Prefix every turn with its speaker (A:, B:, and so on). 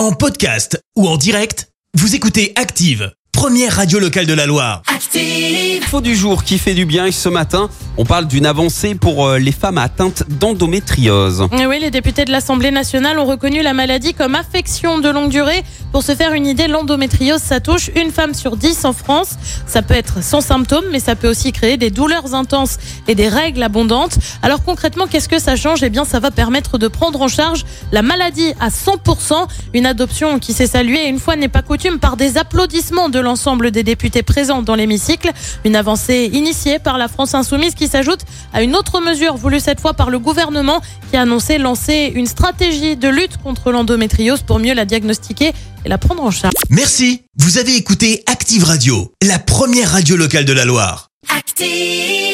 A: En podcast ou en direct, vous écoutez Active, première radio locale de la Loire.
B: Active.
C: Info du jour qui fait du bien et ce matin, on parle d'une avancée pour euh, les femmes atteintes d'endométriose.
D: Et oui, les députés de l'Assemblée nationale ont reconnu la maladie comme affection de longue durée. Pour se faire une idée, l'endométriose, ça touche une femme sur dix en France. Ça peut être sans symptômes, mais ça peut aussi créer des douleurs intenses et des règles abondantes. Alors concrètement, qu'est-ce que ça change? Eh bien, ça va permettre de prendre en charge la maladie à 100%. Une adoption qui s'est saluée, une fois n'est pas coutume, par des applaudissements de l'ensemble des députés présents dans l'hémicycle. Une avancée initiée par la France Insoumise qui s'ajoute à une autre mesure voulue cette fois par le gouvernement qui a annoncé lancer une stratégie de lutte contre l'endométriose pour mieux la diagnostiquer et la prendre en charge.
A: Merci, vous avez écouté Active Radio, la première radio locale de la Loire.
B: Active.